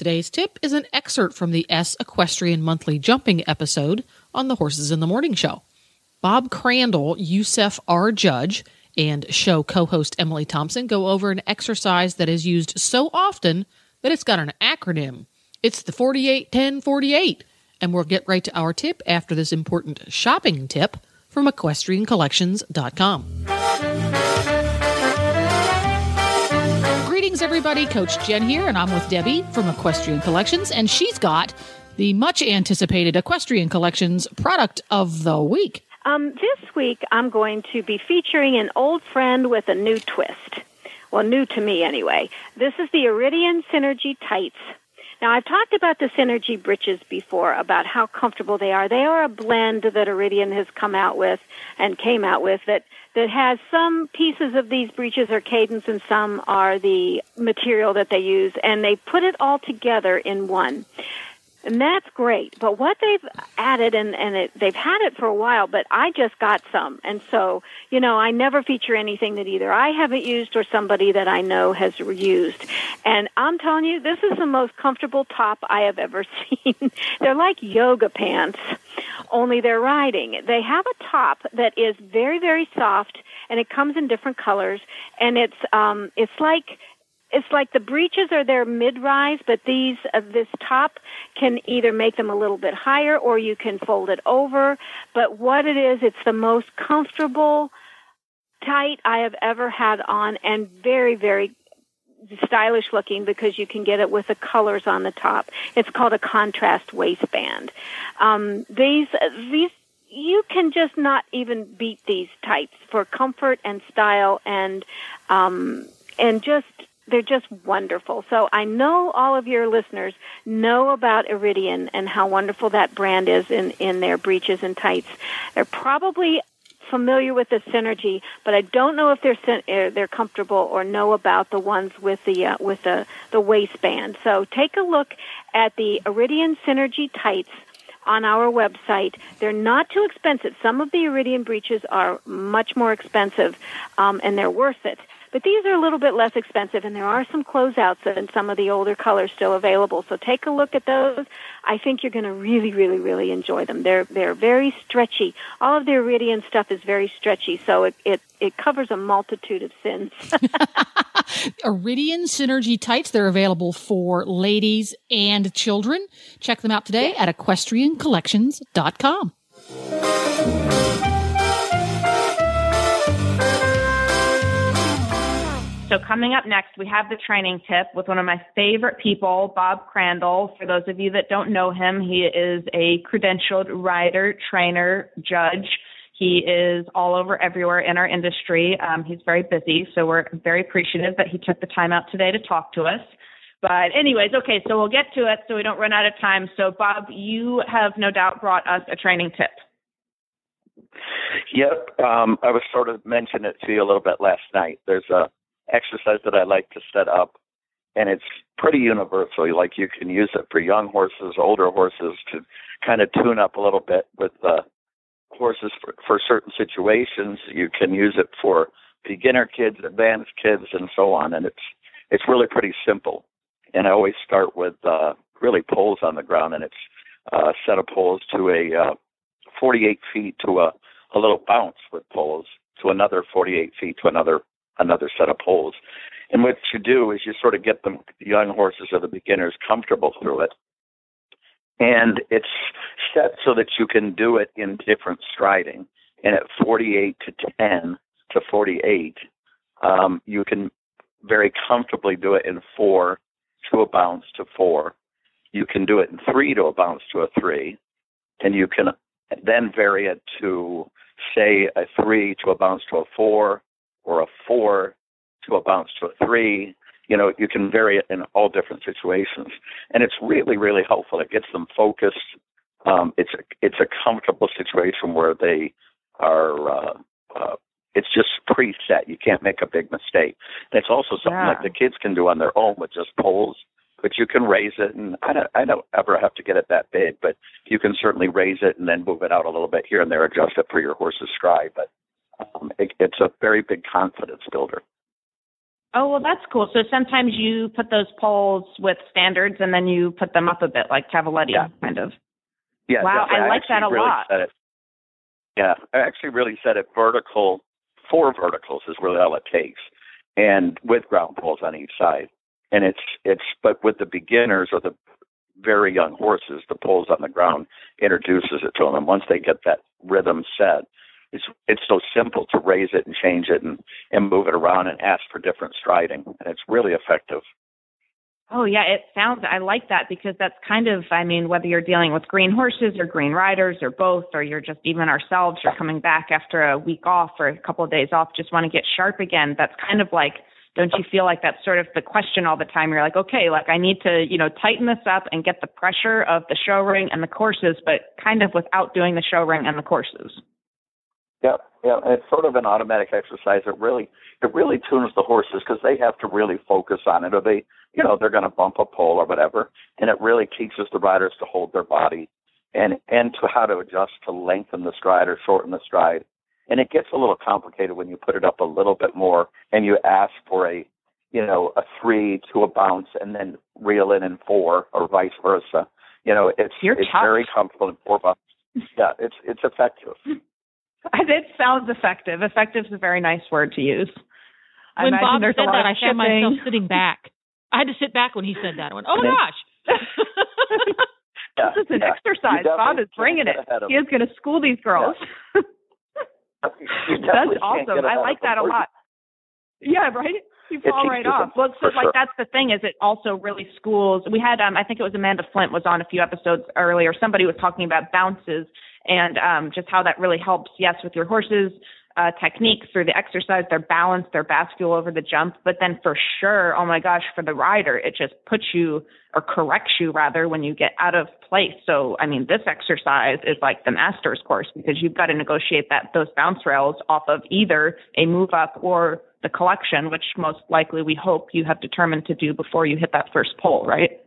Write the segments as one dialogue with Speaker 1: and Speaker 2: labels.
Speaker 1: Today's tip is an excerpt from the S Equestrian Monthly Jumping episode on the Horses in the Morning show. Bob Crandall, USEF R. Judge, and show co host Emily Thompson go over an exercise that is used so often that it's got an acronym. It's the 481048. And we'll get right to our tip after this important shopping tip from equestriancollections.com. Greetings, everybody. Coach Jen here, and I'm with Debbie from Equestrian Collections, and she's got the much anticipated Equestrian Collections product of the week.
Speaker 2: Um, this week, I'm going to be featuring an old friend with a new twist. Well, new to me anyway. This is the Irideon Synergy Tights. Now, I've talked about the Synergy breeches before, about how comfortable they are. They are a blend that Irideon has come out with and came out with that that has some pieces of these breeches are cadence and some are the material that they use and they put it all together in one. And that's great. But what they've added, and, and it, they've had it for a while, but I just got some. And so, you know, I never feature anything that either I haven't used or somebody that I know has used. And I'm telling you, this is the most comfortable top I have ever seen. they're like yoga pants, only they're riding. They have a top that is very, very soft, and it comes in different colors. And it's, um, it's like, it's like the breeches are their mid-rise, but these uh, this top can either make them a little bit higher or you can fold it over. But what it is, it's the most comfortable tight I have ever had on, and very very stylish looking because you can get it with the colors on the top. It's called a contrast waistband. Um, these these you can just not even beat these tights for comfort and style and um, and just they're just wonderful. So I know all of your listeners know about Irideon and how wonderful that brand is in, in their breeches and tights. They're probably familiar with the synergy, but I don't know if they're uh, they're comfortable or know about the ones with the uh, with the the waistband. So take a look at the Irideon Synergy tights on our website. They're not too expensive. Some of the Irideon breeches are much more expensive, um, and they're worth it. But these are a little bit less expensive, and there are some closeouts and some of the older colors still available. So take a look at those. I think you're going to really, really, really enjoy them. They're they're very stretchy. All of the Irideon stuff is very stretchy, so it it, it covers a multitude of sins.
Speaker 1: Irideon Synergy tights. They're available for ladies and children. Check them out today at equestriancollections.com.
Speaker 3: So coming up next, we have the training tip with one of my favorite people, Bob Crandall. For those of you that don't know him, he is a credentialed rider, trainer, judge. He is all over everywhere in our industry. Um, he's very busy, so we're very appreciative that he took the time out today to talk to us. But anyways, okay, so we'll get to it so we don't run out of time. So Bob, you have no doubt brought us a training tip.
Speaker 4: Yep, um, I was sort of mentioning it to you a little bit last night. There's a exercise that I like to set up, and it's pretty universal. Like you can use it for young horses, older horses to kind of tune up a little bit with the horses for, for certain situations. You can use it for beginner kids, advanced kids, and so on. And it's it's really pretty simple. And I always start with uh, really poles on the ground, and it's uh, set of poles to a uh, 48 feet to a, a little bounce with poles to another 48 feet to another another set of poles. And what you do is you sort of get the young horses or the beginners comfortable through it. And it's set so that you can do it in different striding. And at 48 to 10 to 48, um, you can very comfortably do it in four to a bounce to four. You can do it in three to a bounce to a three. And you can then vary it to, say, a three to a bounce to a four, or a four to a bounce to a three. you know, you can vary it in all different situations, and it's really, really helpful. It gets them focused. Um, it's a it's a comfortable situation where they are. Uh, uh, it's just preset. You can't make a big mistake. And it's also something
Speaker 3: Yeah.
Speaker 4: like the kids can do on their own with just poles, but you can raise it. And I don't, I don't ever have to get it that big, but you can certainly raise it and then move it out a little bit here and there, adjust it for your horse's stride. But um, it, it's a very big confidence builder.
Speaker 3: Oh, well, that's cool. So sometimes you put those poles with standards and then you put them up a bit like Cavalletti,
Speaker 4: Yeah.
Speaker 3: kind of.
Speaker 4: Yeah,
Speaker 3: Wow,
Speaker 4: definitely.
Speaker 3: I like that a
Speaker 4: really
Speaker 3: lot.
Speaker 4: Yeah, I actually really set it vertical. Four verticals is really all it takes, and with ground poles on each side. And it's it's but with the beginners or the very young horses, the poles on the ground introduces it to them. And once they get that rhythm set, it's it's so simple to raise it and change it and and move it around and ask for different striding, and it's really effective.
Speaker 3: Oh, yeah, it sounds, I like that because that's kind of, I mean, whether you're dealing with green horses or green riders or both, or you're just even ourselves, you're coming back after a week off or a couple of days off, just want to get sharp again. That's kind of like, don't you feel like that's sort of the question all the time? You're like, okay, like I need to, you know, tighten this up and get the pressure of the show ring and the courses, but kind of without doing the show ring and the courses.
Speaker 4: Yeah, yeah, and it's sort of an automatic exercise. It really, it really tunes the horses because they have to really focus on it, or they, you know, they're going to bump a pole or whatever, and it really teaches the riders to hold their body and and to how to adjust to lengthen the stride or shorten the stride. And it gets a little complicated when you put it up a little bit more and you ask for a, you know, a three to a bounce and then reel in in four or vice versa. You know, it's
Speaker 3: You're
Speaker 4: it's
Speaker 3: tough.
Speaker 4: very comfortable in four bounce. Yeah, it's it's effective.
Speaker 3: It sounds effective. Effective is a very nice word to use. I
Speaker 1: when Bob said that, I found
Speaker 3: shipping.
Speaker 1: myself sitting back. I had to sit back when he said that. I went, "Oh
Speaker 4: And then-
Speaker 1: gosh!"
Speaker 4: Yeah,
Speaker 3: This is an
Speaker 4: yeah.
Speaker 3: exercise. Bob is bringing it.
Speaker 4: get ahead of
Speaker 3: He is going to school these girls.
Speaker 4: You
Speaker 3: That's awesome. I like that a lot. Yeah, right. You fall right off. Well, so like
Speaker 4: sure.
Speaker 3: that's the thing is it also really schools. We had um I think it was Amanda Flint was on a few episodes earlier. Somebody was talking about bounces and um just how that really helps. Yes, with your horses. Uh, techniques through the exercise, their balance, their bascule over the jump, but then for sure, oh my gosh, for the rider, it just puts you or corrects you rather when you get out of place. So, I mean, this exercise is like the master's course because you've got to negotiate that those bounce rails off of either a move up or the collection, which most likely we hope you have determined to do before you hit that first pole, right?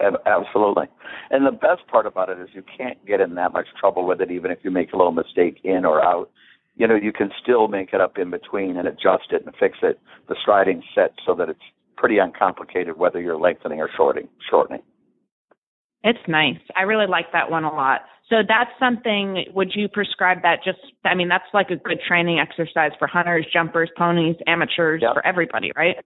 Speaker 4: Absolutely. And the best part about it is you can't get in that much trouble with it, even if you make a little mistake in or out. You know, you can still make it up in between and adjust it and fix it. The striding set so that it's pretty uncomplicated whether you're lengthening or shortening. Shortening.
Speaker 3: It's nice. I really like that one a lot. So that's something, would you prescribe that just, I mean, that's like a good training exercise for hunters, jumpers, ponies, amateurs,
Speaker 4: Yeah.
Speaker 3: for everybody, right?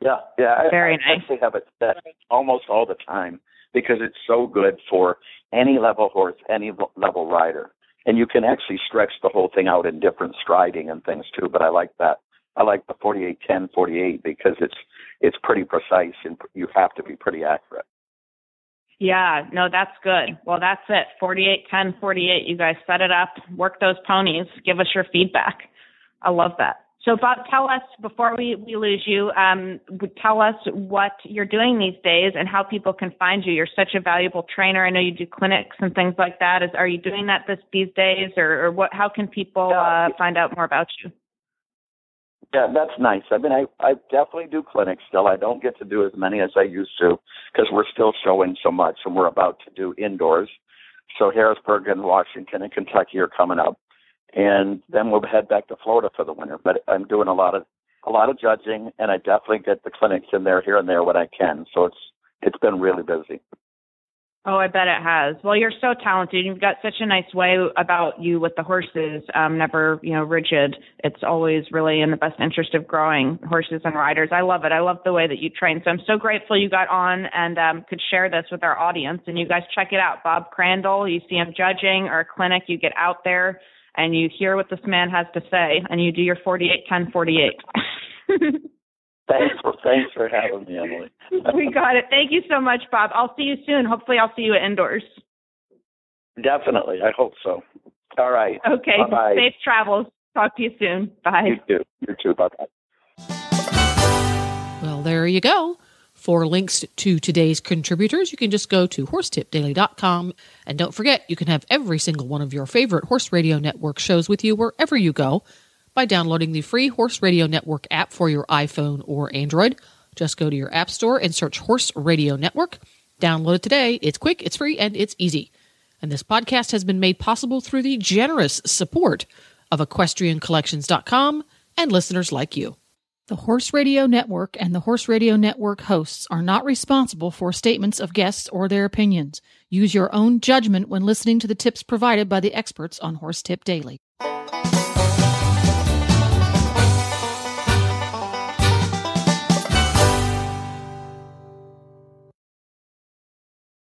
Speaker 4: Yeah, yeah. I,
Speaker 3: Very
Speaker 4: I
Speaker 3: nice.
Speaker 4: actually have it set almost all the time because it's so good for any level horse, any level rider, and you can actually stretch the whole thing out in different striding and things too. But I like that. I like the 48, 10, 48 because it's it's pretty precise and you have to be pretty accurate.
Speaker 3: Yeah, no, that's good. Well, that's it. 48, 10, 48. You guys set it up, work those ponies, give us your feedback. I love that. So, Bob, tell us before we, we lose you, um, tell us what you're doing these days and how people can find you. You're such a valuable trainer. I know you do clinics and things like that. Is are you doing that this these days, or, or what? How can people uh, find out more about you?
Speaker 4: Yeah, that's nice. I mean, I I definitely do clinics still. I don't get to do as many as I used to because we're still showing so much, and we're about to do indoors. So Harrisburg and Washington and Kentucky are coming up, and then we'll head back to Florida for the winter. But I'm doing a lot of a lot of judging, and I definitely get the clinics in there here and there when I can. So it's it's been really busy.
Speaker 3: Oh, I bet it has. Well, you're so talented. You've got such a nice way about you with the horses. Um, never, you know, rigid. It's always really in the best interest of growing horses and riders. I love it. I love the way that you train. So I'm so grateful you got on and um, could share this with our audience. And you guys check it out. Bob Crandall. You see him judging or a clinic. You get out there and you hear what this man has to say, and you do your 48, 10, 48.
Speaker 4: Thanks for thanks for having me, Emily.
Speaker 3: we got it. Thank you so much, Bob. I'll see you soon. Hopefully, I'll see you at indoors.
Speaker 4: Definitely, I hope so. All right.
Speaker 3: Okay.
Speaker 4: Bye-bye.
Speaker 3: Safe travels. Talk to you soon. Bye.
Speaker 4: You too. You too. Bye bye.
Speaker 1: Well, there you go. For links to today's contributors, you can just go to horsetipdaily.com. And don't forget, you can have every single one of your favorite Horse Radio Network shows with you wherever you go by downloading the free Horse Radio Network app for your iPhone or Android. Just go to your App Store and search Horse Radio Network. Download it today. It's quick, it's free, and it's easy. And this podcast has been made possible through the generous support of equestriancollections.com and listeners like you. The Horse Radio Network and the Horse Radio Network hosts are not responsible for statements of guests or their opinions. Use your own judgment when listening to the tips provided by the experts on Horse Tip Daily.